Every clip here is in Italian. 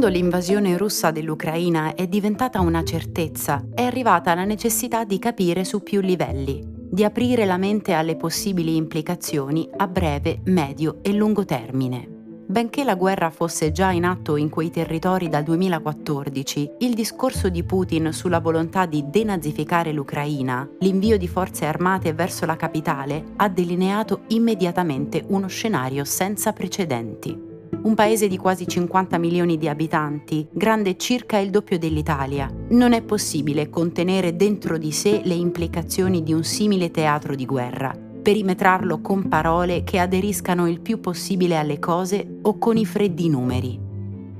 Quando l'invasione russa dell'Ucraina è diventata una certezza, è arrivata la necessità di capire su più livelli, di aprire la mente alle possibili implicazioni a breve, medio e lungo termine. Benché la guerra fosse già in atto in quei territori dal 2014, il discorso di Putin sulla volontà di denazificare l'Ucraina, l'invio di forze armate verso la capitale, ha delineato immediatamente uno scenario senza precedenti un paese di quasi 50 milioni di abitanti, grande circa il doppio dell'Italia. Non è possibile contenere dentro di sé le implicazioni di un simile teatro di guerra, perimetrarlo con parole che aderiscano il più possibile alle cose o con i freddi numeri.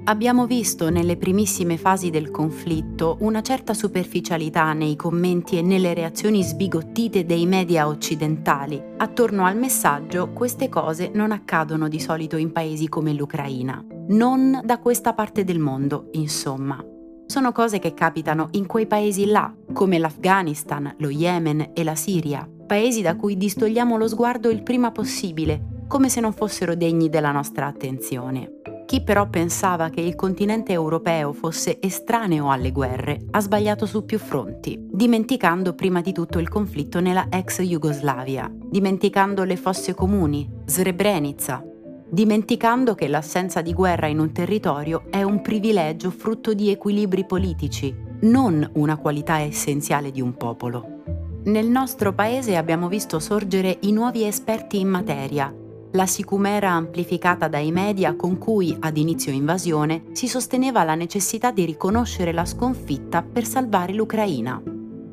Abbiamo visto nelle primissime fasi del conflitto una certa superficialità nei commenti e nelle reazioni sbigottite dei media occidentali. Attorno al messaggio queste cose non accadono di solito in paesi come l'Ucraina. Non da questa parte del mondo, insomma. Sono cose che capitano in quei paesi là, come l'Afghanistan, lo Yemen e la Siria, paesi da cui distogliamo lo sguardo il prima possibile, come se non fossero degni della nostra attenzione. Chi però pensava che il continente europeo fosse estraneo alle guerre ha sbagliato su più fronti, dimenticando prima di tutto il conflitto nella ex Jugoslavia, dimenticando le fosse comuni, Srebrenica, dimenticando che l'assenza di guerra in un territorio è un privilegio frutto di equilibri politici, non una qualità essenziale di un popolo. Nel nostro paese abbiamo visto sorgere i nuovi esperti in materia, la sicumera amplificata dai media con cui, ad inizio invasione, si sosteneva la necessità di riconoscere la sconfitta per salvare l'Ucraina.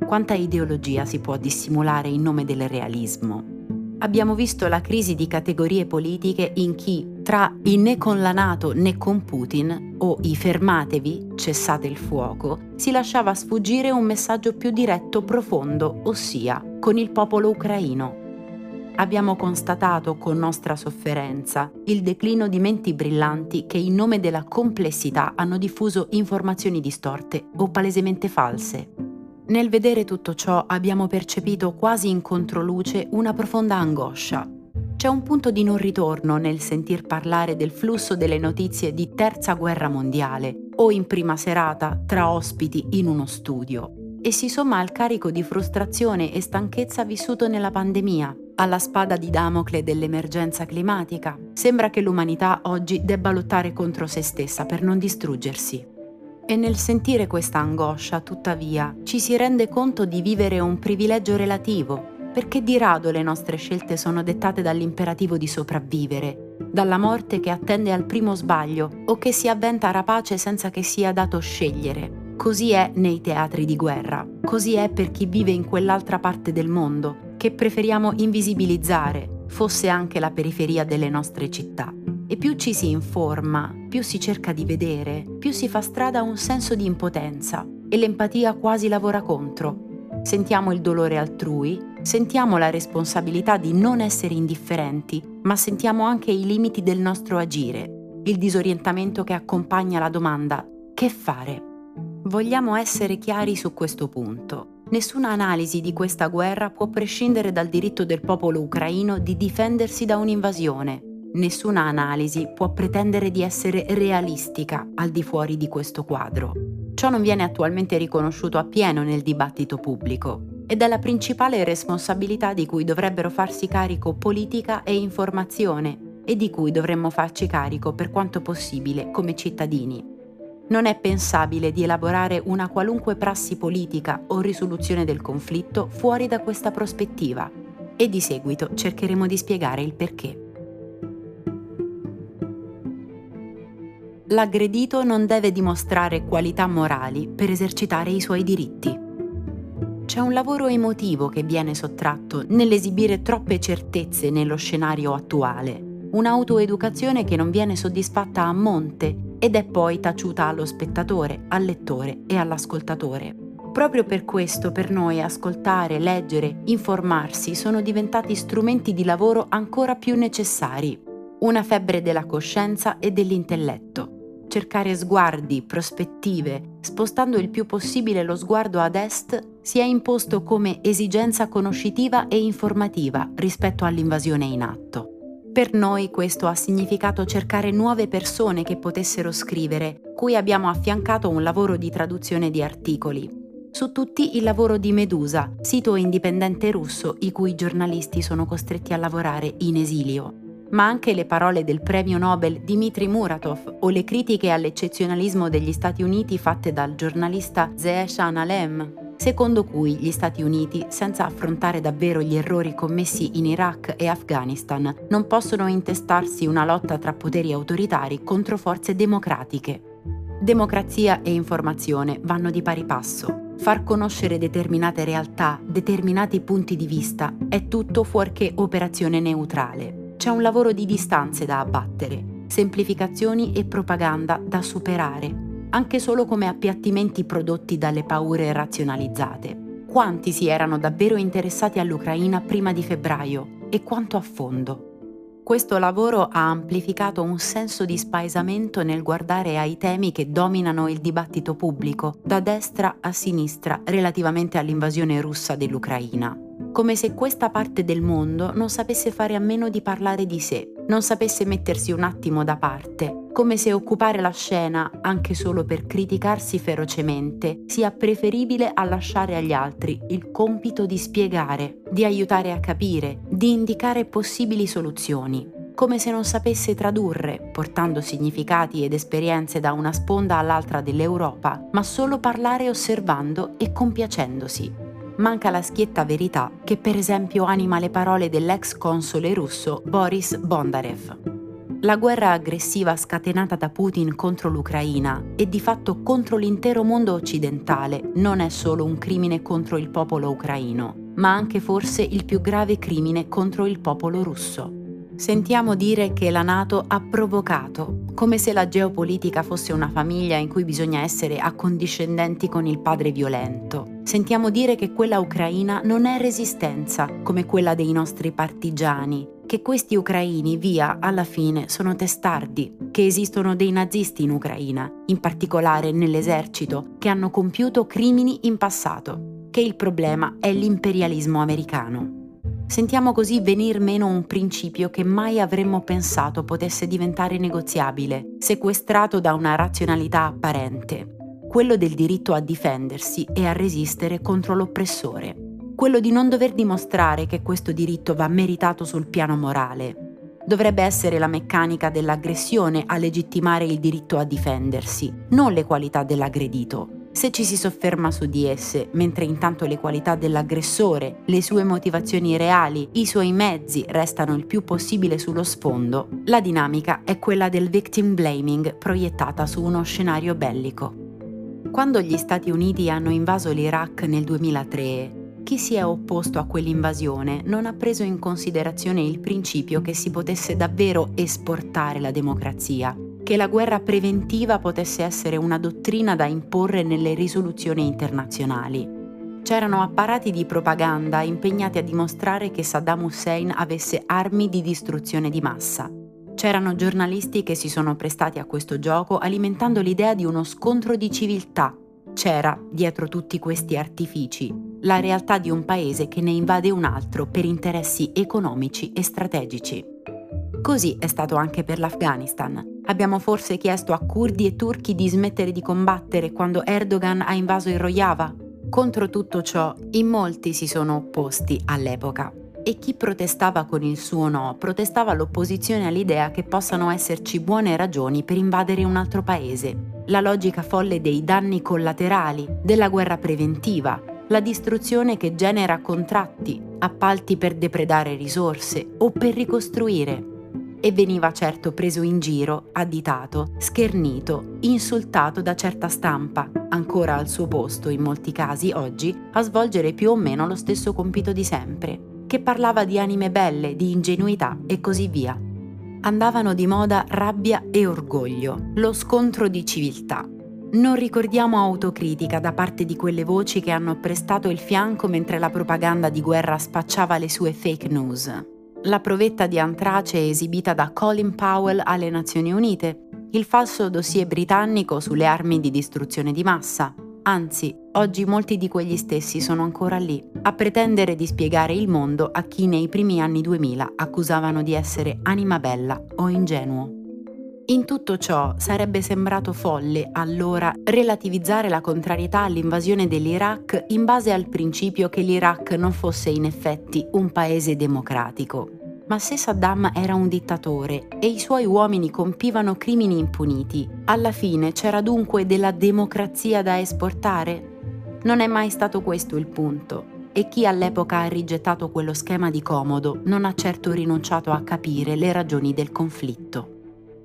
Quanta ideologia si può dissimulare in nome del realismo? Abbiamo visto la crisi di categorie politiche in chi, tra i né con la Nato né con Putin o i fermatevi, cessate il fuoco, si lasciava sfuggire un messaggio più diretto, profondo, ossia con il popolo ucraino abbiamo constatato con nostra sofferenza il declino di menti brillanti che in nome della complessità hanno diffuso informazioni distorte o palesemente false. Nel vedere tutto ciò abbiamo percepito quasi in controluce una profonda angoscia. C'è un punto di non ritorno nel sentir parlare del flusso delle notizie di terza guerra mondiale o in prima serata tra ospiti in uno studio e si somma al carico di frustrazione e stanchezza vissuto nella pandemia, alla spada di Damocle dell'emergenza climatica. Sembra che l'umanità oggi debba lottare contro se stessa per non distruggersi. E nel sentire questa angoscia, tuttavia, ci si rende conto di vivere un privilegio relativo, perché di rado le nostre scelte sono dettate dall'imperativo di sopravvivere, dalla morte che attende al primo sbaglio o che si avventa rapace senza che sia dato scegliere. Così è nei teatri di guerra, così è per chi vive in quell'altra parte del mondo, che preferiamo invisibilizzare, fosse anche la periferia delle nostre città. E più ci si informa, più si cerca di vedere, più si fa strada un senso di impotenza e l'empatia quasi lavora contro. Sentiamo il dolore altrui, sentiamo la responsabilità di non essere indifferenti, ma sentiamo anche i limiti del nostro agire, il disorientamento che accompagna la domanda che fare? Vogliamo essere chiari su questo punto. Nessuna analisi di questa guerra può prescindere dal diritto del popolo ucraino di difendersi da un'invasione. Nessuna analisi può pretendere di essere realistica al di fuori di questo quadro. Ciò non viene attualmente riconosciuto appieno nel dibattito pubblico ed è la principale responsabilità di cui dovrebbero farsi carico politica e informazione e di cui dovremmo farci carico per quanto possibile come cittadini. Non è pensabile di elaborare una qualunque prassi politica o risoluzione del conflitto fuori da questa prospettiva e di seguito cercheremo di spiegare il perché. L'aggredito non deve dimostrare qualità morali per esercitare i suoi diritti. C'è un lavoro emotivo che viene sottratto nell'esibire troppe certezze nello scenario attuale un'autoeducazione che non viene soddisfatta a monte ed è poi taciuta allo spettatore, al lettore e all'ascoltatore. Proprio per questo per noi ascoltare, leggere, informarsi sono diventati strumenti di lavoro ancora più necessari. Una febbre della coscienza e dell'intelletto cercare sguardi, prospettive, spostando il più possibile lo sguardo ad est, si è imposto come esigenza conoscitiva e informativa rispetto all'invasione in atto. Per noi questo ha significato cercare nuove persone che potessero scrivere, cui abbiamo affiancato un lavoro di traduzione di articoli. Su tutti il lavoro di Medusa, sito indipendente russo i cui giornalisti sono costretti a lavorare in esilio ma anche le parole del premio Nobel Dmitry Muratov o le critiche all'eccezionalismo degli Stati Uniti fatte dal giornalista Zeeshan Alem, secondo cui gli Stati Uniti, senza affrontare davvero gli errori commessi in Iraq e Afghanistan, non possono intestarsi una lotta tra poteri autoritari contro forze democratiche. Democrazia e informazione vanno di pari passo. Far conoscere determinate realtà, determinati punti di vista, è tutto fuorché operazione neutrale c'è un lavoro di distanze da abbattere, semplificazioni e propaganda da superare, anche solo come appiattimenti prodotti dalle paure razionalizzate. Quanti si erano davvero interessati all'Ucraina prima di febbraio e quanto a fondo? Questo lavoro ha amplificato un senso di spaesamento nel guardare ai temi che dominano il dibattito pubblico, da destra a sinistra, relativamente all'invasione russa dell'Ucraina come se questa parte del mondo non sapesse fare a meno di parlare di sé, non sapesse mettersi un attimo da parte, come se occupare la scena, anche solo per criticarsi ferocemente, sia preferibile a lasciare agli altri il compito di spiegare, di aiutare a capire, di indicare possibili soluzioni. Come se non sapesse tradurre, portando significati ed esperienze da una sponda all'altra dell'Europa, ma solo parlare osservando e compiacendosi manca la schietta verità che per esempio anima le parole dell'ex console russo Boris Bondarev. La guerra aggressiva scatenata da Putin contro l'Ucraina e di fatto contro l'intero mondo occidentale non è solo un crimine contro il popolo ucraino, ma anche forse il più grave crimine contro il popolo russo. Sentiamo dire che la Nato ha provocato, come se la geopolitica fosse una famiglia in cui bisogna essere accondiscendenti con il padre violento. Sentiamo dire che quella ucraina non è resistenza, come quella dei nostri partigiani, che questi ucraini, via, alla fine sono testardi, che esistono dei nazisti in Ucraina, in particolare nell'esercito, che hanno compiuto crimini in passato, che il problema è l'imperialismo americano. Sentiamo così venir meno un principio che mai avremmo pensato potesse diventare negoziabile, sequestrato da una razionalità apparente, quello del diritto a difendersi e a resistere contro l'oppressore, quello di non dover dimostrare che questo diritto va meritato sul piano morale. Dovrebbe essere la meccanica dell'aggressione a legittimare il diritto a difendersi, non le qualità dell'aggredito se ci si sofferma su di esse, mentre intanto le qualità dell'aggressore, le sue motivazioni reali, i suoi mezzi restano il più possibile sullo sfondo, la dinamica è quella del victim blaming proiettata su uno scenario bellico. Quando gli Stati Uniti hanno invaso l'Iraq nel 2003, chi si è opposto a quell'invasione non ha preso in considerazione il principio che si potesse davvero esportare la democrazia che la guerra preventiva potesse essere una dottrina da imporre nelle risoluzioni internazionali. C'erano apparati di propaganda impegnati a dimostrare che Saddam Hussein avesse armi di distruzione di massa. C'erano giornalisti che si sono prestati a questo gioco alimentando l'idea di uno scontro di civiltà. C'era, dietro tutti questi artifici, la realtà di un paese che ne invade un altro per interessi economici e strategici. Così è stato anche per l'Afghanistan. Abbiamo forse chiesto a curdi e turchi di smettere di combattere quando Erdogan ha invaso il Rojava? Contro tutto ciò, in molti si sono opposti all'epoca. E chi protestava con il suo no protestava l'opposizione all'idea che possano esserci buone ragioni per invadere un altro paese. La logica folle dei danni collaterali, della guerra preventiva, la distruzione che genera contratti, appalti per depredare risorse o per ricostruire e veniva certo preso in giro, additato, schernito, insultato da certa stampa, ancora al suo posto in molti casi oggi, a svolgere più o meno lo stesso compito di sempre, che parlava di anime belle, di ingenuità e così via. andavano di moda rabbia e orgoglio, lo scontro di civiltà. Non ricordiamo autocritica da parte di quelle voci che hanno prestato il fianco mentre la propaganda di guerra spacciava le sue fake news. La provetta di antrace esibita da Colin Powell alle Nazioni Unite, il falso dossier britannico sulle armi di distruzione di massa. Anzi, oggi molti di quegli stessi sono ancora lì, a pretendere di spiegare il mondo a chi nei primi anni 2000 accusavano di essere anima bella o ingenuo. In tutto ciò sarebbe sembrato folle allora relativizzare la contrarietà all'invasione dell'Iraq in base al principio che l'Iraq non fosse in effetti un paese democratico. Ma se Saddam era un dittatore e i suoi uomini compivano crimini impuniti, alla fine c'era dunque della democrazia da esportare? Non è mai stato questo il punto e chi all'epoca ha rigettato quello schema di comodo non ha certo rinunciato a capire le ragioni del conflitto.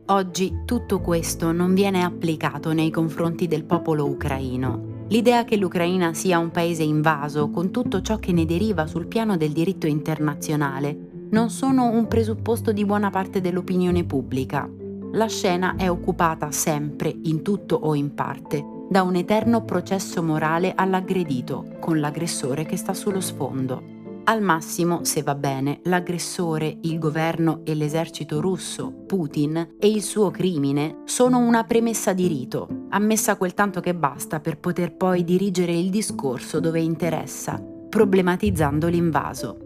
Oggi tutto questo non viene applicato nei confronti del popolo ucraino. L'idea che l'Ucraina sia un paese invaso con tutto ciò che ne deriva sul piano del diritto internazionale non sono un presupposto di buona parte dell'opinione pubblica. La scena è occupata sempre, in tutto o in parte, da un eterno processo morale all'aggredito, con l'aggressore che sta sullo sfondo. Al massimo, se va bene, l'aggressore, il governo e l'esercito russo, Putin, e il suo crimine sono una premessa di rito, ammessa quel tanto che basta per poter poi dirigere il discorso dove interessa, problematizzando l'invaso.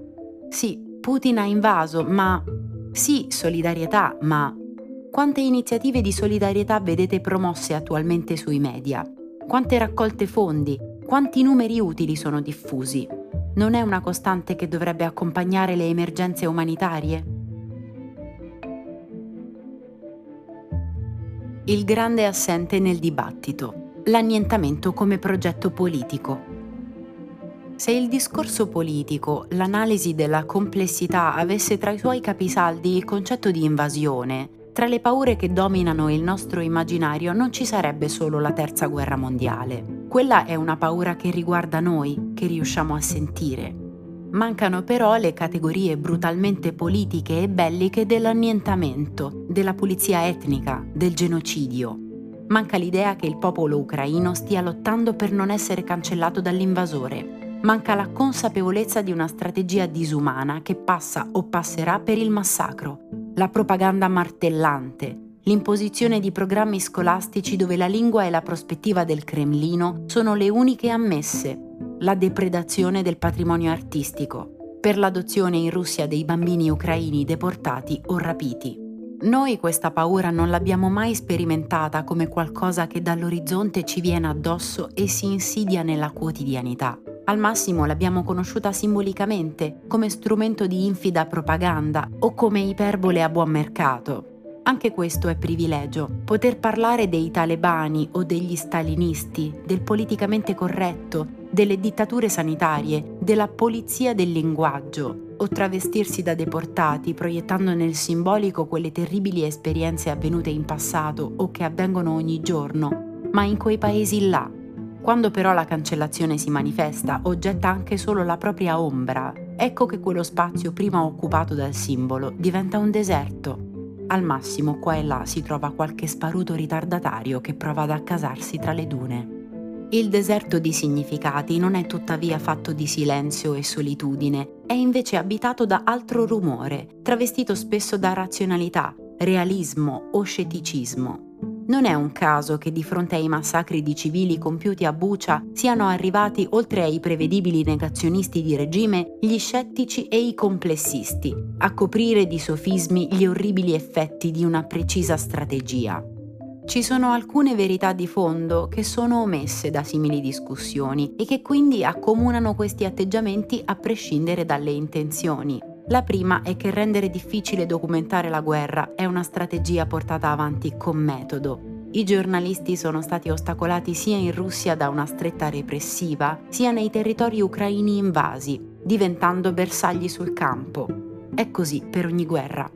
Sì, Putin ha invaso, ma... Sì, solidarietà, ma... Quante iniziative di solidarietà vedete promosse attualmente sui media? Quante raccolte fondi? Quanti numeri utili sono diffusi? non è una costante che dovrebbe accompagnare le emergenze umanitarie? Il grande assente nel dibattito, l'annientamento come progetto politico. Se il discorso politico, l'analisi della complessità avesse tra i suoi capisaldi il concetto di invasione, tra le paure che dominano il nostro immaginario non ci sarebbe solo la terza guerra mondiale. Quella è una paura che riguarda noi, che riusciamo a sentire. Mancano però le categorie brutalmente politiche e belliche dell'annientamento, della pulizia etnica, del genocidio. Manca l'idea che il popolo ucraino stia lottando per non essere cancellato dall'invasore. Manca la consapevolezza di una strategia disumana che passa o passerà per il massacro, la propaganda martellante, l'imposizione di programmi scolastici dove la lingua e la prospettiva del Cremlino sono le uniche ammesse, la depredazione del patrimonio artistico, per l'adozione in Russia dei bambini ucraini deportati o rapiti. Noi questa paura non l'abbiamo mai sperimentata come qualcosa che dall'orizzonte ci viene addosso e si insidia nella quotidianità. Al massimo l'abbiamo conosciuta simbolicamente, come strumento di infida propaganda o come iperbole a buon mercato. Anche questo è privilegio, poter parlare dei talebani o degli stalinisti, del politicamente corretto, delle dittature sanitarie, della polizia del linguaggio, o travestirsi da deportati proiettando nel simbolico quelle terribili esperienze avvenute in passato o che avvengono ogni giorno, ma in quei paesi là, quando però la cancellazione si manifesta o getta anche solo la propria ombra, ecco che quello spazio prima occupato dal simbolo diventa un deserto. Al massimo qua e là si trova qualche sparuto ritardatario che prova ad accasarsi tra le dune. Il deserto di significati non è tuttavia fatto di silenzio e solitudine, è invece abitato da altro rumore, travestito spesso da razionalità, realismo o scetticismo. Non è un caso che di fronte ai massacri di civili compiuti a Bucha siano arrivati, oltre ai prevedibili negazionisti di regime, gli scettici e i complessisti, a coprire di sofismi gli orribili effetti di una precisa strategia. Ci sono alcune verità di fondo che sono omesse da simili discussioni e che quindi accomunano questi atteggiamenti a prescindere dalle intenzioni. La prima è che rendere difficile documentare la guerra è una strategia portata avanti con metodo. I giornalisti sono stati ostacolati sia in Russia da una stretta repressiva, sia nei territori ucraini invasi, diventando bersagli sul campo. È così per ogni guerra.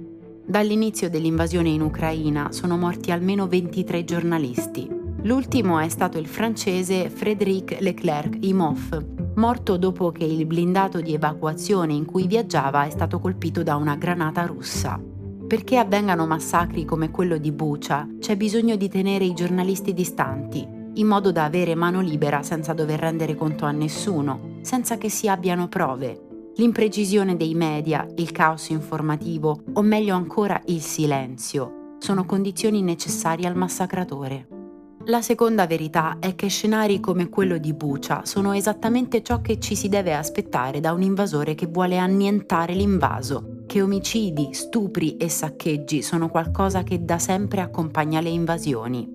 Dall'inizio dell'invasione in Ucraina sono morti almeno 23 giornalisti. L'ultimo è stato il francese Frédéric Leclerc Imhoff, morto dopo che il blindato di evacuazione in cui viaggiava è stato colpito da una granata russa. Perché avvengano massacri come quello di Bucha, c'è bisogno di tenere i giornalisti distanti, in modo da avere mano libera senza dover rendere conto a nessuno, senza che si abbiano prove. L'imprecisione dei media, il caos informativo o meglio ancora il silenzio sono condizioni necessarie al massacratore. La seconda verità è che scenari come quello di Bucha sono esattamente ciò che ci si deve aspettare da un invasore che vuole annientare l'invaso che omicidi, stupri e saccheggi sono qualcosa che da sempre accompagna le invasioni.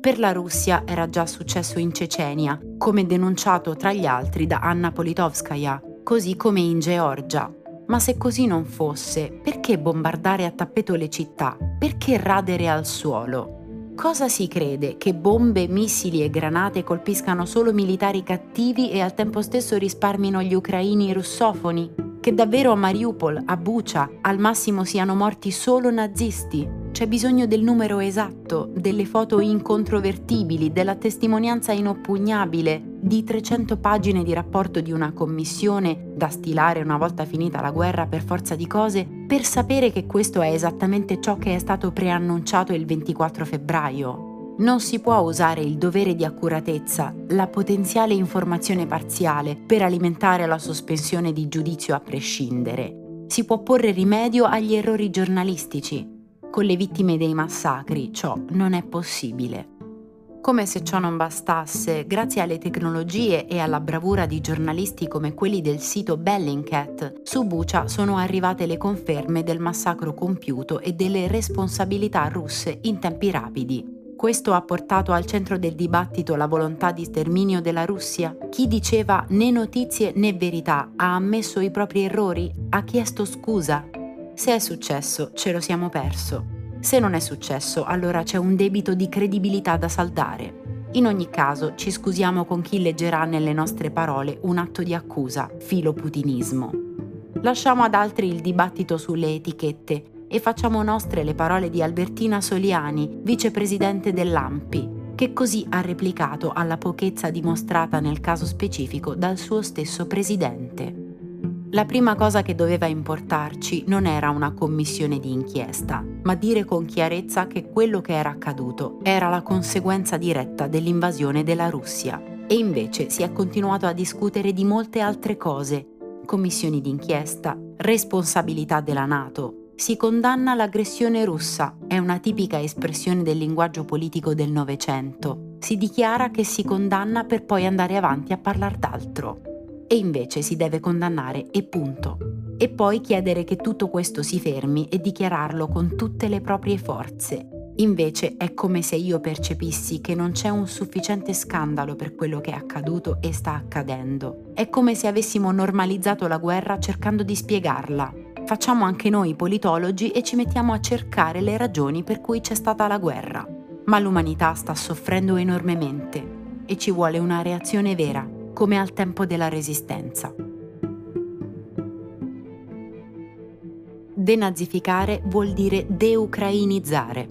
Per la Russia era già successo in Cecenia, come denunciato tra gli altri da Anna Politovskaya, così come in Georgia. Ma se così non fosse, perché bombardare a tappeto le città? Perché radere al suolo? Cosa si crede? Che bombe, missili e granate colpiscano solo militari cattivi e al tempo stesso risparmino gli ucraini russofoni? Che davvero a Mariupol, a Bucha, al massimo siano morti solo nazisti. C'è bisogno del numero esatto, delle foto incontrovertibili, della testimonianza inoppugnabile, di 300 pagine di rapporto di una commissione da stilare una volta finita la guerra per forza di cose, per sapere che questo è esattamente ciò che è stato preannunciato il 24 febbraio. Non si può usare il dovere di accuratezza, la potenziale informazione parziale, per alimentare la sospensione di giudizio a prescindere. Si può porre rimedio agli errori giornalistici. Con le vittime dei massacri ciò non è possibile. Come se ciò non bastasse, grazie alle tecnologie e alla bravura di giornalisti come quelli del sito Bellingcat, su Bucha sono arrivate le conferme del massacro compiuto e delle responsabilità russe in tempi rapidi. Questo ha portato al centro del dibattito la volontà di sterminio della Russia? Chi diceva né notizie né verità ha ammesso i propri errori? Ha chiesto scusa? Se è successo, ce lo siamo perso. Se non è successo, allora c'è un debito di credibilità da saldare. In ogni caso, ci scusiamo con chi leggerà nelle nostre parole un atto di accusa, filoputinismo. Lasciamo ad altri il dibattito sulle etichette e facciamo nostre le parole di Albertina Soliani, vicepresidente dell'AMPI, che così ha replicato alla pochezza dimostrata nel caso specifico dal suo stesso presidente. La prima cosa che doveva importarci non era una commissione di inchiesta, ma dire con chiarezza che quello che era accaduto era la conseguenza diretta dell'invasione della Russia. E invece si è continuato a discutere di molte altre cose, commissioni d'inchiesta, responsabilità della Nato, si condanna l'aggressione russa, è una tipica espressione del linguaggio politico del Novecento. Si dichiara che si condanna per poi andare avanti a parlare d'altro. E invece si deve condannare e punto. E poi chiedere che tutto questo si fermi e dichiararlo con tutte le proprie forze. Invece è come se io percepissi che non c'è un sufficiente scandalo per quello che è accaduto e sta accadendo. È come se avessimo normalizzato la guerra cercando di spiegarla, Facciamo anche noi politologi e ci mettiamo a cercare le ragioni per cui c'è stata la guerra. Ma l'umanità sta soffrendo enormemente e ci vuole una reazione vera, come al tempo della resistenza. Denazificare vuol dire deucrainizzare.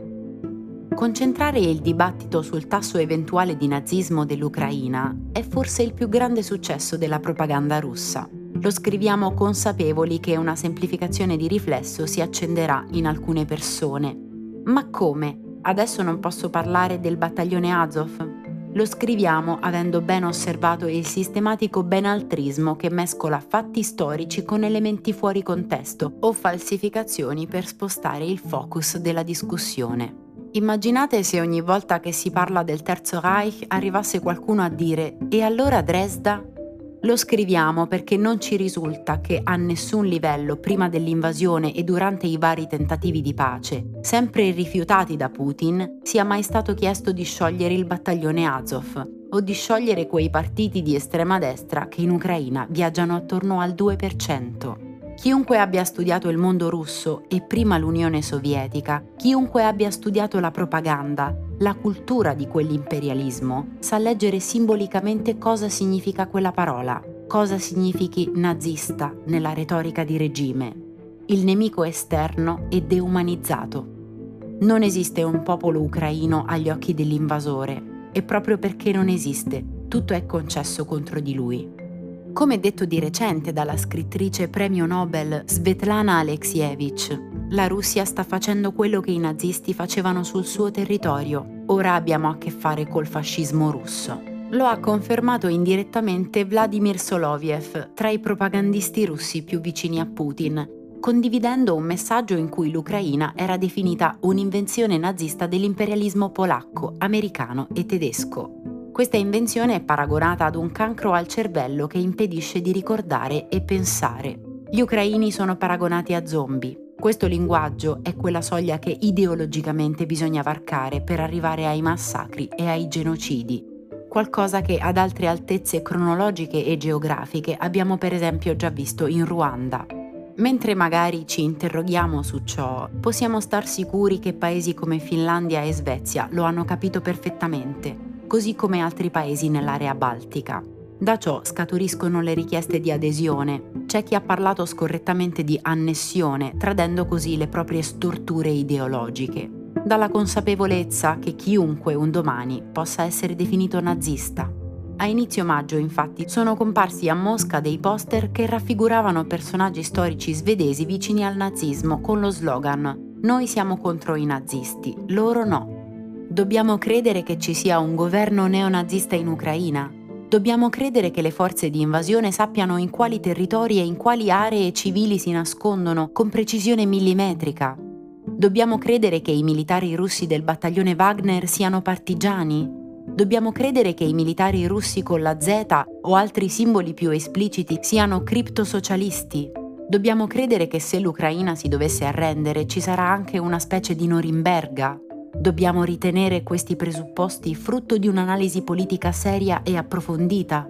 Concentrare il dibattito sul tasso eventuale di nazismo dell'Ucraina è forse il più grande successo della propaganda russa. Lo scriviamo consapevoli che una semplificazione di riflesso si accenderà in alcune persone. Ma come? Adesso non posso parlare del battaglione Azov? Lo scriviamo avendo ben osservato il sistematico benaltrismo che mescola fatti storici con elementi fuori contesto o falsificazioni per spostare il focus della discussione. Immaginate se ogni volta che si parla del Terzo Reich arrivasse qualcuno a dire e allora Dresda? Lo scriviamo perché non ci risulta che a nessun livello prima dell'invasione e durante i vari tentativi di pace, sempre rifiutati da Putin, sia mai stato chiesto di sciogliere il battaglione Azov o di sciogliere quei partiti di estrema destra che in Ucraina viaggiano attorno al 2%. Chiunque abbia studiato il mondo russo e prima l'Unione Sovietica, chiunque abbia studiato la propaganda, la cultura di quell'imperialismo, sa leggere simbolicamente cosa significa quella parola, cosa significhi nazista nella retorica di regime. Il nemico esterno è deumanizzato. Non esiste un popolo ucraino agli occhi dell'invasore e proprio perché non esiste, tutto è concesso contro di lui. Come detto di recente dalla scrittrice premio Nobel Svetlana Alexievich, La Russia sta facendo quello che i nazisti facevano sul suo territorio. Ora abbiamo a che fare col fascismo russo. Lo ha confermato indirettamente Vladimir Soloviev, tra i propagandisti russi più vicini a Putin, condividendo un messaggio in cui l'Ucraina era definita un'invenzione nazista dell'imperialismo polacco, americano e tedesco. Questa invenzione è paragonata ad un cancro al cervello che impedisce di ricordare e pensare. Gli ucraini sono paragonati a zombie. Questo linguaggio è quella soglia che ideologicamente bisogna varcare per arrivare ai massacri e ai genocidi, qualcosa che ad altre altezze cronologiche e geografiche abbiamo per esempio già visto in Ruanda. Mentre magari ci interroghiamo su ciò, possiamo star sicuri che paesi come Finlandia e Svezia lo hanno capito perfettamente, così come altri paesi nell'area baltica. Da ciò scaturiscono le richieste di adesione. C'è chi ha parlato scorrettamente di annessione, tradendo così le proprie storture ideologiche. Dalla consapevolezza che chiunque un domani possa essere definito nazista. A inizio maggio, infatti, sono comparsi a Mosca dei poster che raffiguravano personaggi storici svedesi vicini al nazismo con lo slogan Noi siamo contro i nazisti, loro no. Dobbiamo credere che ci sia un governo neonazista in Ucraina? Dobbiamo credere che le forze di invasione sappiano in quali territori e in quali aree civili si nascondono con precisione millimetrica. Dobbiamo credere che i militari russi del battaglione Wagner siano partigiani. Dobbiamo credere che i militari russi con la Z o altri simboli più espliciti siano criptosocialisti. Dobbiamo credere che se l'Ucraina si dovesse arrendere ci sarà anche una specie di Norimberga, Dobbiamo ritenere questi presupposti frutto di un'analisi politica seria e approfondita.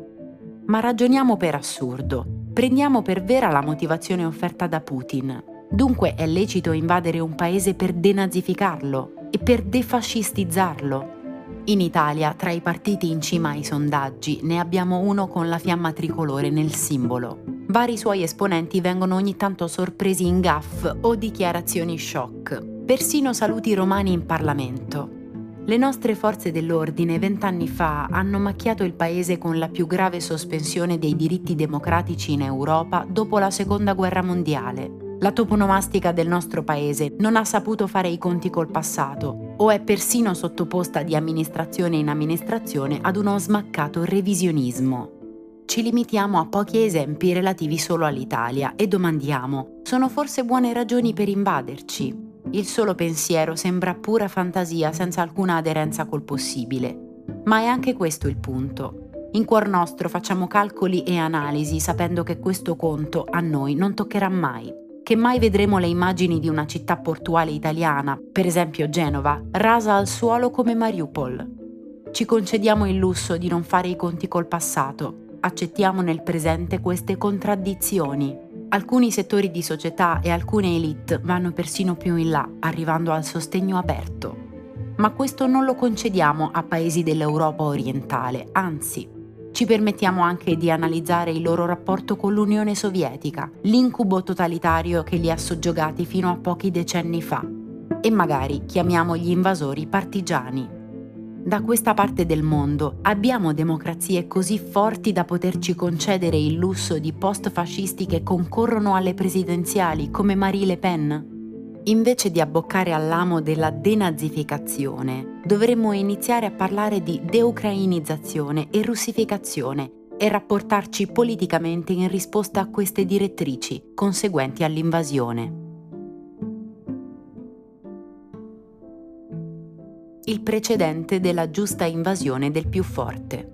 Ma ragioniamo per assurdo. Prendiamo per vera la motivazione offerta da Putin. Dunque è lecito invadere un paese per denazificarlo e per defascistizzarlo. In Italia, tra i partiti in cima ai sondaggi, ne abbiamo uno con la fiamma tricolore nel simbolo. Vari suoi esponenti vengono ogni tanto sorpresi in gaff o dichiarazioni shock persino saluti romani in Parlamento. Le nostre forze dell'ordine vent'anni fa hanno macchiato il paese con la più grave sospensione dei diritti democratici in Europa dopo la Seconda Guerra Mondiale. La toponomastica del nostro paese non ha saputo fare i conti col passato o è persino sottoposta di amministrazione in amministrazione ad uno smaccato revisionismo. Ci limitiamo a pochi esempi relativi solo all'Italia e domandiamo, sono forse buone ragioni per invaderci? Il solo pensiero sembra pura fantasia senza alcuna aderenza col possibile. Ma è anche questo il punto. In cuor nostro facciamo calcoli e analisi sapendo che questo conto a noi non toccherà mai, che mai vedremo le immagini di una città portuale italiana, per esempio Genova, rasa al suolo come Mariupol. Ci concediamo il lusso di non fare i conti col passato, accettiamo nel presente queste contraddizioni Alcuni settori di società e alcune elite vanno persino più in là, arrivando al sostegno aperto. Ma questo non lo concediamo a paesi dell'Europa orientale, anzi, ci permettiamo anche di analizzare il loro rapporto con l'Unione Sovietica, l'incubo totalitario che li ha soggiogati fino a pochi decenni fa. E magari chiamiamo gli invasori partigiani da questa parte del mondo abbiamo democrazie così forti da poterci concedere il lusso di post-fascisti che concorrono alle presidenziali come Marie Le Pen? Invece di abboccare all'amo della denazificazione, dovremmo iniziare a parlare di deucrainizzazione e russificazione e rapportarci politicamente in risposta a queste direttrici conseguenti all'invasione. Il precedente della giusta invasione del più forte.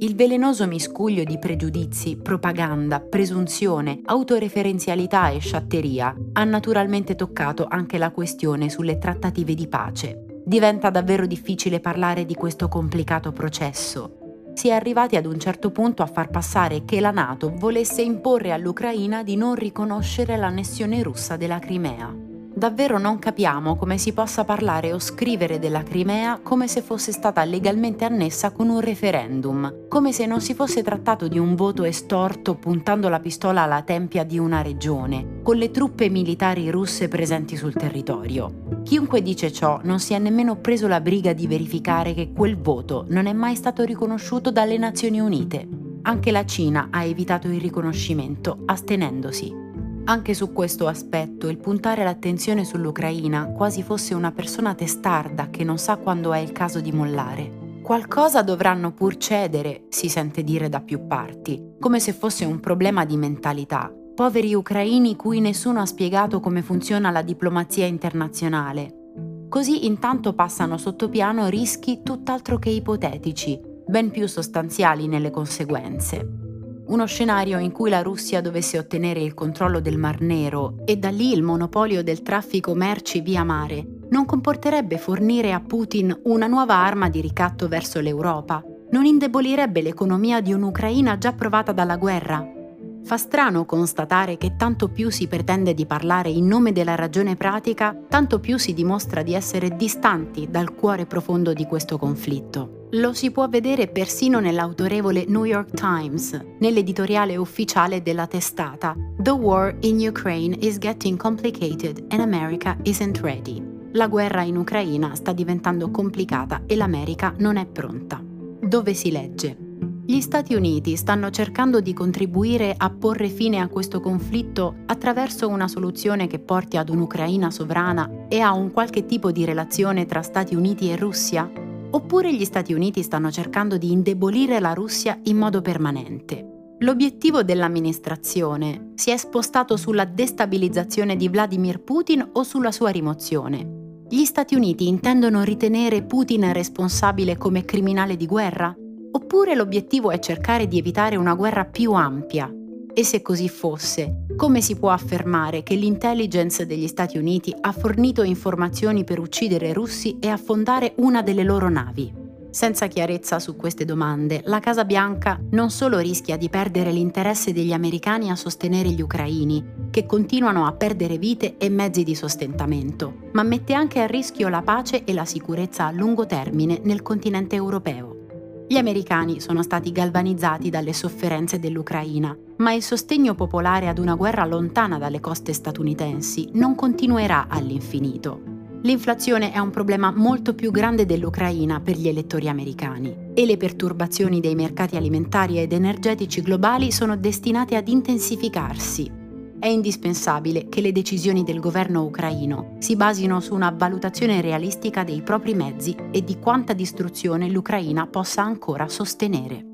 Il velenoso miscuglio di pregiudizi, propaganda, presunzione, autoreferenzialità e sciatteria ha naturalmente toccato anche la questione sulle trattative di pace. Diventa davvero difficile parlare di questo complicato processo. Si è arrivati ad un certo punto a far passare che la Nato volesse imporre all'Ucraina di non riconoscere l'annessione russa della Crimea. Davvero non capiamo come si possa parlare o scrivere della Crimea come se fosse stata legalmente annessa con un referendum, come se non si fosse trattato di un voto estorto puntando la pistola alla tempia di una regione, con le truppe militari russe presenti sul territorio. Chiunque dice ciò non si è nemmeno preso la briga di verificare che quel voto non è mai stato riconosciuto dalle Nazioni Unite. Anche la Cina ha evitato il riconoscimento, astenendosi Anche su questo aspetto, il puntare l'attenzione sull'Ucraina quasi fosse una persona testarda che non sa quando è il caso di mollare. Qualcosa dovranno pur cedere, si sente dire da più parti, come se fosse un problema di mentalità. Poveri ucraini cui nessuno ha spiegato come funziona la diplomazia internazionale. Così intanto passano sotto piano rischi tutt'altro che ipotetici, ben più sostanziali nelle conseguenze uno scenario in cui la Russia dovesse ottenere il controllo del Mar Nero e da lì il monopolio del traffico merci via mare, non comporterebbe fornire a Putin una nuova arma di ricatto verso l'Europa? Non indebolirebbe l'economia di un'Ucraina già provata dalla guerra? Fa strano constatare che tanto più si pretende di parlare in nome della ragione pratica, tanto più si dimostra di essere distanti dal cuore profondo di questo conflitto. Lo si può vedere persino nell'autorevole New York Times, nell'editoriale ufficiale della testata The War in Ukraine is getting complicated and America isn't ready. La guerra in Ucraina sta diventando complicata e l'America non è pronta. Dove si legge? Gli Stati Uniti stanno cercando di contribuire a porre fine a questo conflitto attraverso una soluzione che porti ad un'Ucraina sovrana e a un qualche tipo di relazione tra Stati Uniti e Russia? Oppure gli Stati Uniti stanno cercando di indebolire la Russia in modo permanente. L'obiettivo dell'amministrazione si è spostato sulla destabilizzazione di Vladimir Putin o sulla sua rimozione. Gli Stati Uniti intendono ritenere Putin responsabile come criminale di guerra? Oppure l'obiettivo è cercare di evitare una guerra più ampia, e se così fosse, come si può affermare che l'intelligence degli Stati Uniti ha fornito informazioni per uccidere russi e affondare una delle loro navi? Senza chiarezza su queste domande, la Casa Bianca non solo rischia di perdere l'interesse degli americani a sostenere gli ucraini, che continuano a perdere vite e mezzi di sostentamento, ma mette anche a rischio la pace e la sicurezza a lungo termine nel continente europeo. Gli americani sono stati galvanizzati dalle sofferenze dell'Ucraina, ma il sostegno popolare ad una guerra lontana dalle coste statunitensi non continuerà all'infinito. L'inflazione è un problema molto più grande dell'Ucraina per gli elettori americani e le perturbazioni dei mercati alimentari ed energetici globali sono destinate ad intensificarsi è indispensabile che le decisioni del governo ucraino si basino su una valutazione realistica dei propri mezzi e di quanta distruzione l'Ucraina possa ancora sostenere.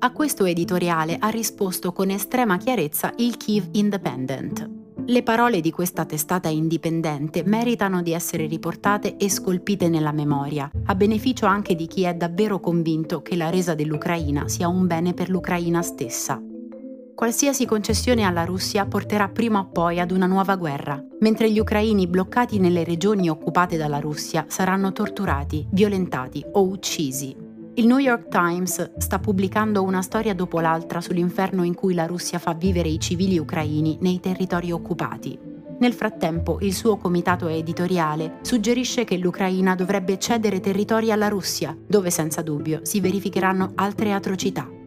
A questo editoriale ha risposto con estrema chiarezza il Kiev Independent. Le parole di questa testata indipendente meritano di essere riportate e scolpite nella memoria, a beneficio anche di chi è davvero convinto che la resa dell'Ucraina sia un bene per l'Ucraina stessa qualsiasi concessione alla Russia porterà prima o poi ad una nuova guerra, mentre gli ucraini bloccati nelle regioni occupate dalla Russia saranno torturati, violentati o uccisi. Il New York Times sta pubblicando una storia dopo l'altra sull'inferno in cui la Russia fa vivere i civili ucraini nei territori occupati. Nel frattempo, il suo comitato editoriale suggerisce che l'Ucraina dovrebbe cedere territori alla Russia, dove senza dubbio si verificheranno altre atrocità.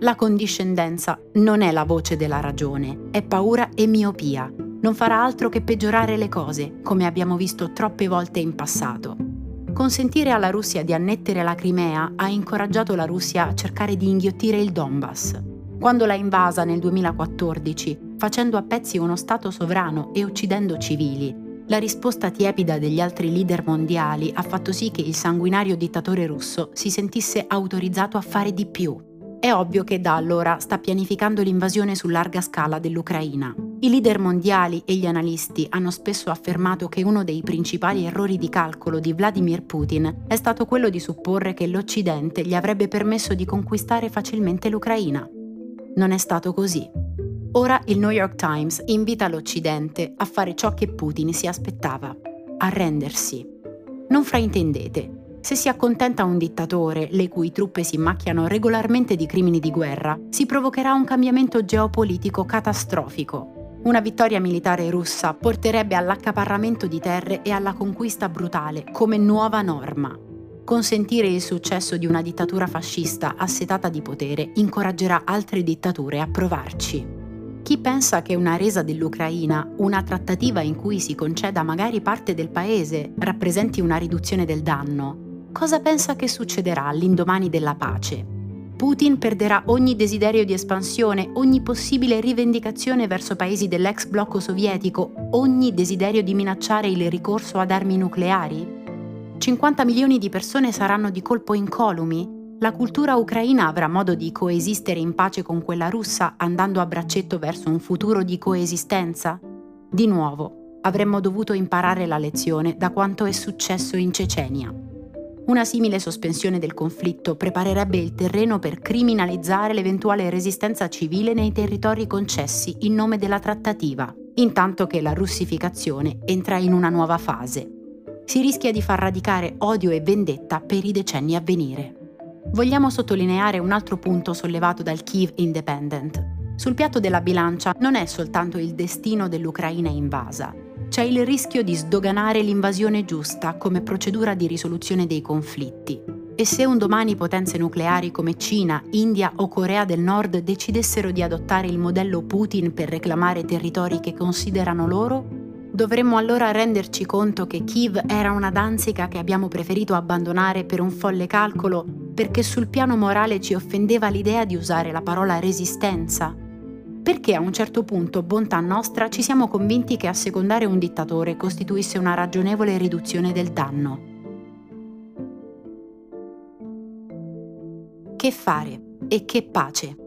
La condiscendenza non è la voce della ragione, è paura e miopia. Non farà altro che peggiorare le cose, come abbiamo visto troppe volte in passato. Consentire alla Russia di annettere la Crimea ha incoraggiato la Russia a cercare di inghiottire il Donbass. Quando l'ha invasa nel 2014, facendo a pezzi uno Stato sovrano e uccidendo civili, la risposta tiepida degli altri leader mondiali ha fatto sì che il sanguinario dittatore russo si sentisse autorizzato a fare di più è ovvio che da allora sta pianificando l'invasione su larga scala dell'Ucraina. I leader mondiali e gli analisti hanno spesso affermato che uno dei principali errori di calcolo di Vladimir Putin è stato quello di supporre che l'Occidente gli avrebbe permesso di conquistare facilmente l'Ucraina. Non è stato così. Ora il New York Times invita l'Occidente a fare ciò che Putin si aspettava, arrendersi. Non fraintendete, se si accontenta un dittatore, le cui truppe si macchiano regolarmente di crimini di guerra, si provocherà un cambiamento geopolitico catastrofico. Una vittoria militare russa porterebbe all'accaparramento di terre e alla conquista brutale come nuova norma. Consentire il successo di una dittatura fascista assetata di potere incoraggerà altre dittature a provarci. Chi pensa che una resa dell'Ucraina, una trattativa in cui si conceda magari parte del paese, rappresenti una riduzione del danno, cosa pensa che succederà all'indomani della pace? Putin perderà ogni desiderio di espansione, ogni possibile rivendicazione verso paesi dell'ex blocco sovietico, ogni desiderio di minacciare il ricorso ad armi nucleari? 50 milioni di persone saranno di colpo incolumi? La cultura ucraina avrà modo di coesistere in pace con quella russa andando a braccetto verso un futuro di coesistenza? Di nuovo, avremmo dovuto imparare la lezione da quanto è successo in Cecenia. Una simile sospensione del conflitto preparerebbe il terreno per criminalizzare l'eventuale resistenza civile nei territori concessi in nome della trattativa, intanto che la russificazione entra in una nuova fase. Si rischia di far radicare odio e vendetta per i decenni a venire. Vogliamo sottolineare un altro punto sollevato dal Kiev Independent. Sul piatto della bilancia non è soltanto il destino dell'Ucraina invasa, c'è il rischio di sdoganare l'invasione giusta come procedura di risoluzione dei conflitti. E se un domani potenze nucleari come Cina, India o Corea del Nord decidessero di adottare il modello Putin per reclamare territori che considerano loro, dovremmo allora renderci conto che Kiev era una danzica che abbiamo preferito abbandonare per un folle calcolo perché sul piano morale ci offendeva l'idea di usare la parola resistenza perché a un certo punto, bontà nostra, ci siamo convinti che assecondare un dittatore costituisse una ragionevole riduzione del danno. Che fare e che pace?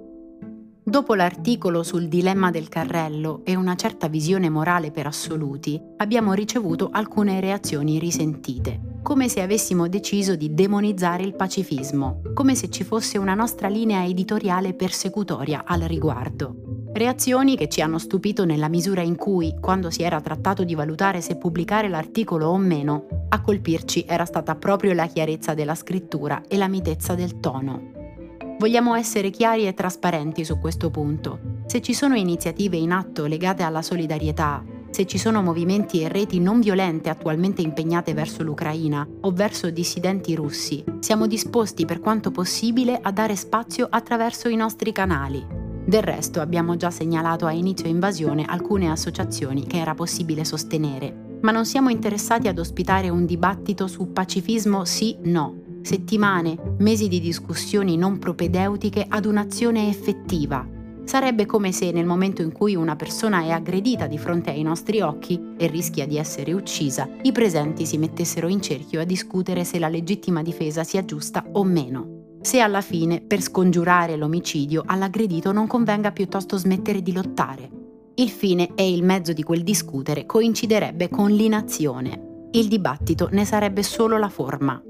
Dopo l'articolo sul dilemma del carrello e una certa visione morale per assoluti, abbiamo ricevuto alcune reazioni risentite, come se avessimo deciso di demonizzare il pacifismo, come se ci fosse una nostra linea editoriale persecutoria al riguardo. Reazioni che ci hanno stupito nella misura in cui, quando si era trattato di valutare se pubblicare l'articolo o meno, a colpirci era stata proprio la chiarezza della scrittura e la mitezza del tono. Vogliamo essere chiari e trasparenti su questo punto. Se ci sono iniziative in atto legate alla solidarietà, se ci sono movimenti e reti non violente attualmente impegnate verso l'Ucraina o verso dissidenti russi, siamo disposti per quanto possibile a dare spazio attraverso i nostri canali. Del resto abbiamo già segnalato a inizio invasione alcune associazioni che era possibile sostenere, ma non siamo interessati ad ospitare un dibattito su pacifismo sì-no, settimane, mesi di discussioni non propedeutiche ad un'azione effettiva. Sarebbe come se nel momento in cui una persona è aggredita di fronte ai nostri occhi e rischia di essere uccisa, i presenti si mettessero in cerchio a discutere se la legittima difesa sia giusta o meno se alla fine, per scongiurare l'omicidio, all'aggredito non convenga piuttosto smettere di lottare. Il fine e il mezzo di quel discutere coinciderebbe con l'inazione. Il dibattito ne sarebbe solo la forma.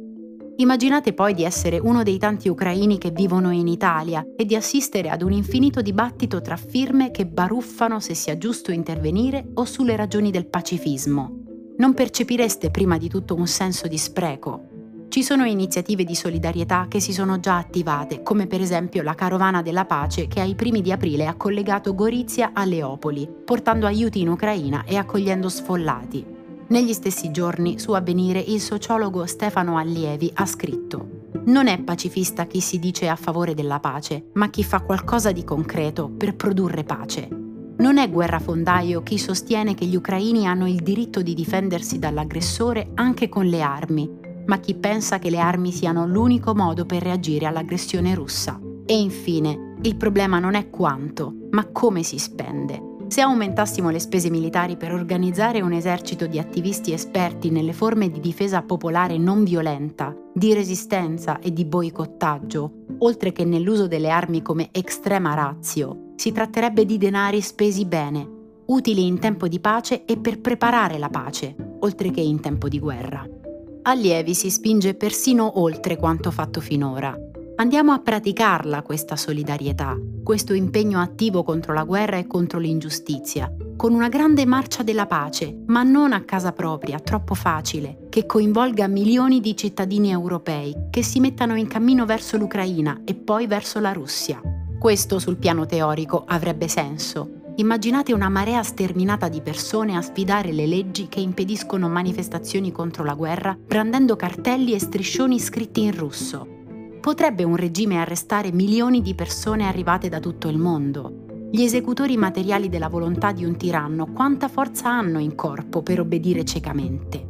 Immaginate poi di essere uno dei tanti ucraini che vivono in Italia e di assistere ad un infinito dibattito tra firme che baruffano se sia giusto intervenire o sulle ragioni del pacifismo. Non percepireste prima di tutto un senso di spreco, ci sono iniziative di solidarietà che si sono già attivate, come per esempio la Carovana della Pace che ai primi di aprile ha collegato Gorizia a Leopoli, portando aiuti in Ucraina e accogliendo sfollati. Negli stessi giorni, su Avvenire, il sociologo Stefano Allievi ha scritto Non è pacifista chi si dice a favore della pace, ma chi fa qualcosa di concreto per produrre pace. Non è guerrafondaio chi sostiene che gli ucraini hanno il diritto di difendersi dall'aggressore anche con le armi, ma chi pensa che le armi siano l'unico modo per reagire all'aggressione russa. E infine, il problema non è quanto, ma come si spende. Se aumentassimo le spese militari per organizzare un esercito di attivisti esperti nelle forme di difesa popolare non violenta, di resistenza e di boicottaggio, oltre che nell'uso delle armi come extrema razio, si tratterebbe di denari spesi bene, utili in tempo di pace e per preparare la pace, oltre che in tempo di guerra allievi si spinge persino oltre quanto fatto finora. Andiamo a praticarla questa solidarietà, questo impegno attivo contro la guerra e contro l'ingiustizia, con una grande marcia della pace, ma non a casa propria, troppo facile, che coinvolga milioni di cittadini europei che si mettano in cammino verso l'Ucraina e poi verso la Russia. Questo sul piano teorico avrebbe senso, Immaginate una marea sterminata di persone a sfidare le leggi che impediscono manifestazioni contro la guerra brandendo cartelli e striscioni scritti in russo. Potrebbe un regime arrestare milioni di persone arrivate da tutto il mondo? Gli esecutori materiali della volontà di un tiranno quanta forza hanno in corpo per obbedire ciecamente?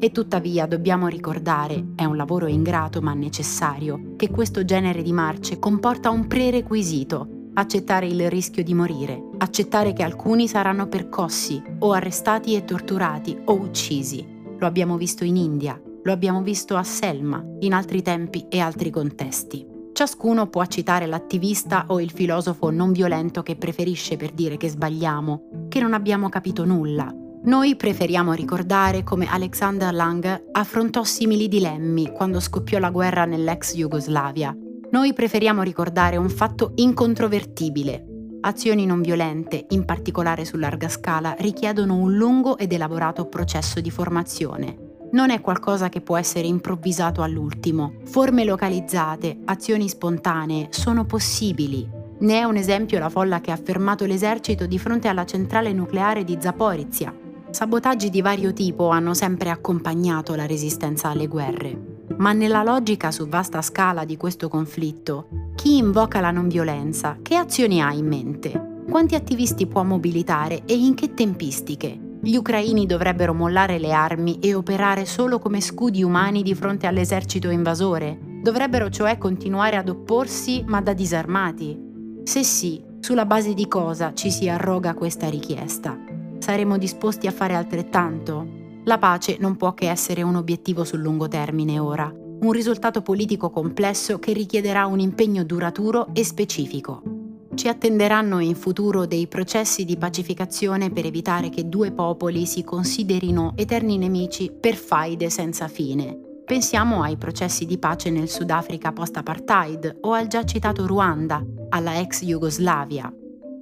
E tuttavia dobbiamo ricordare, è un lavoro ingrato ma necessario, che questo genere di marce comporta un prerequisito, accettare il rischio di morire, accettare che alcuni saranno percossi o arrestati e torturati o uccisi. Lo abbiamo visto in India, lo abbiamo visto a Selma, in altri tempi e altri contesti. Ciascuno può citare l'attivista o il filosofo non violento che preferisce per dire che sbagliamo, che non abbiamo capito nulla. Noi preferiamo ricordare come Alexander Lang affrontò simili dilemmi quando scoppiò la guerra nell'ex Jugoslavia. Noi preferiamo ricordare un fatto incontrovertibile. Azioni non violente, in particolare su larga scala, richiedono un lungo ed elaborato processo di formazione non è qualcosa che può essere improvvisato all'ultimo. Forme localizzate, azioni spontanee sono possibili. Ne è un esempio la folla che ha fermato l'esercito di fronte alla centrale nucleare di Zaporizia. Sabotaggi di vario tipo hanno sempre accompagnato la resistenza alle guerre. Ma nella logica su vasta scala di questo conflitto, chi invoca la non violenza, che azioni ha in mente? Quanti attivisti può mobilitare e in che tempistiche? Gli ucraini dovrebbero mollare le armi e operare solo come scudi umani di fronte all'esercito invasore? Dovrebbero cioè continuare ad opporsi ma da disarmati? Se sì, sulla base di cosa ci si arroga questa richiesta? Saremo disposti a fare altrettanto? La pace non può che essere un obiettivo sul lungo termine ora, un risultato politico complesso che richiederà un impegno duraturo e specifico. Ci attenderanno in futuro dei processi di pacificazione per evitare che due popoli si considerino eterni nemici per faide senza fine. Pensiamo ai processi di pace nel Sudafrica post-apartheid o al già citato Ruanda, alla ex Jugoslavia.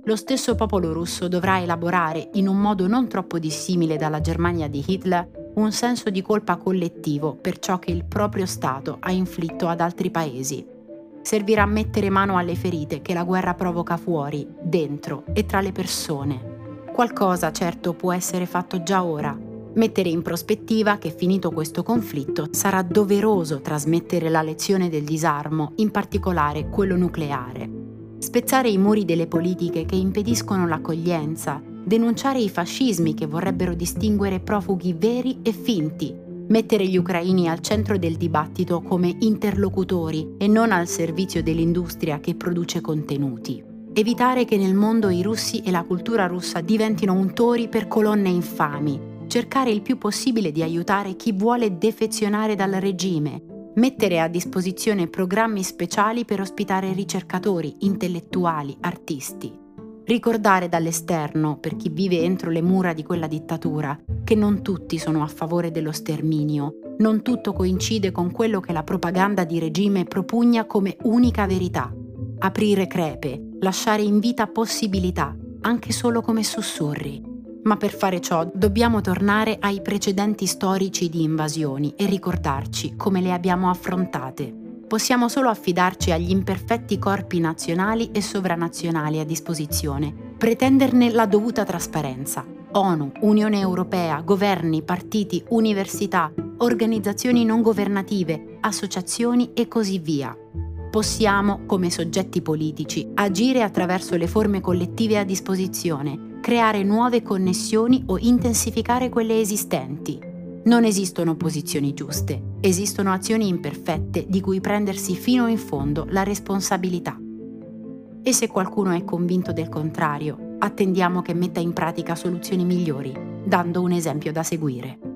Lo stesso popolo russo dovrà elaborare, in un modo non troppo dissimile dalla Germania di Hitler, un senso di colpa collettivo per ciò che il proprio Stato ha inflitto ad altri paesi servirà a mettere mano alle ferite che la guerra provoca fuori, dentro e tra le persone. Qualcosa certo può essere fatto già ora. Mettere in prospettiva che finito questo conflitto sarà doveroso trasmettere la lezione del disarmo, in particolare quello nucleare. Spezzare i muri delle politiche che impediscono l'accoglienza, denunciare i fascismi che vorrebbero distinguere profughi veri e finti, mettere gli ucraini al centro del dibattito come interlocutori e non al servizio dell'industria che produce contenuti. Evitare che nel mondo i russi e la cultura russa diventino untori per colonne infami. Cercare il più possibile di aiutare chi vuole defezionare dal regime. Mettere a disposizione programmi speciali per ospitare ricercatori, intellettuali, artisti ricordare dall'esterno, per chi vive entro le mura di quella dittatura, che non tutti sono a favore dello sterminio, non tutto coincide con quello che la propaganda di regime propugna come unica verità. Aprire crepe, lasciare in vita possibilità, anche solo come sussurri. Ma per fare ciò dobbiamo tornare ai precedenti storici di invasioni e ricordarci come le abbiamo affrontate possiamo solo affidarci agli imperfetti corpi nazionali e sovranazionali a disposizione, pretenderne la dovuta trasparenza. ONU, Unione Europea, governi, partiti, università, organizzazioni non governative, associazioni e così via. Possiamo, come soggetti politici, agire attraverso le forme collettive a disposizione, creare nuove connessioni o intensificare quelle esistenti non esistono posizioni giuste, esistono azioni imperfette di cui prendersi fino in fondo la responsabilità. E se qualcuno è convinto del contrario, attendiamo che metta in pratica soluzioni migliori, dando un esempio da seguire.